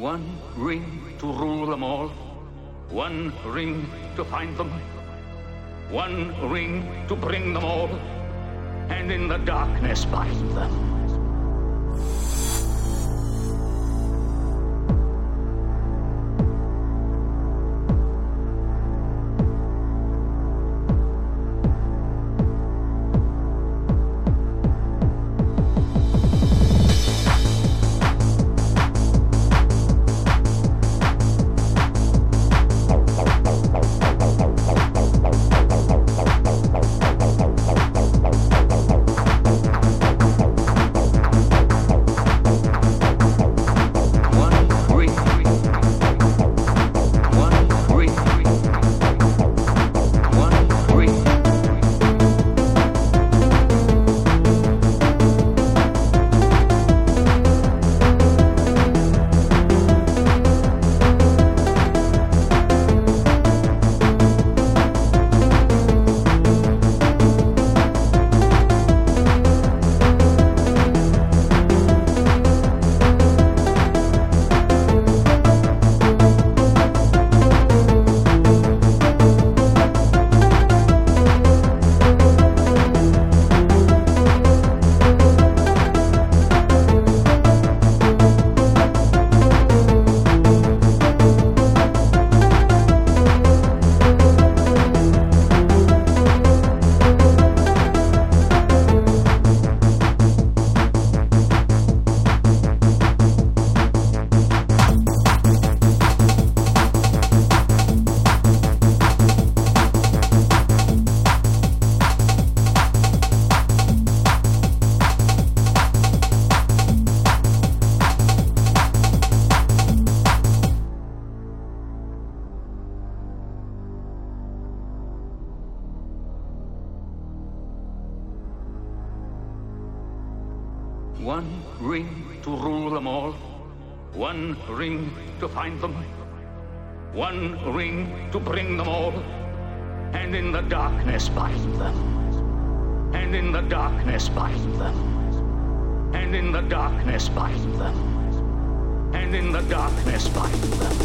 One ring to rule them all. One ring to find them. One ring to bring them all. And in the darkness bind them. One ring to rule them all. One ring to find them. One ring to bring them all. And in the darkness bind them. And in the darkness bind them. And in the darkness bind them. And in the darkness bind them.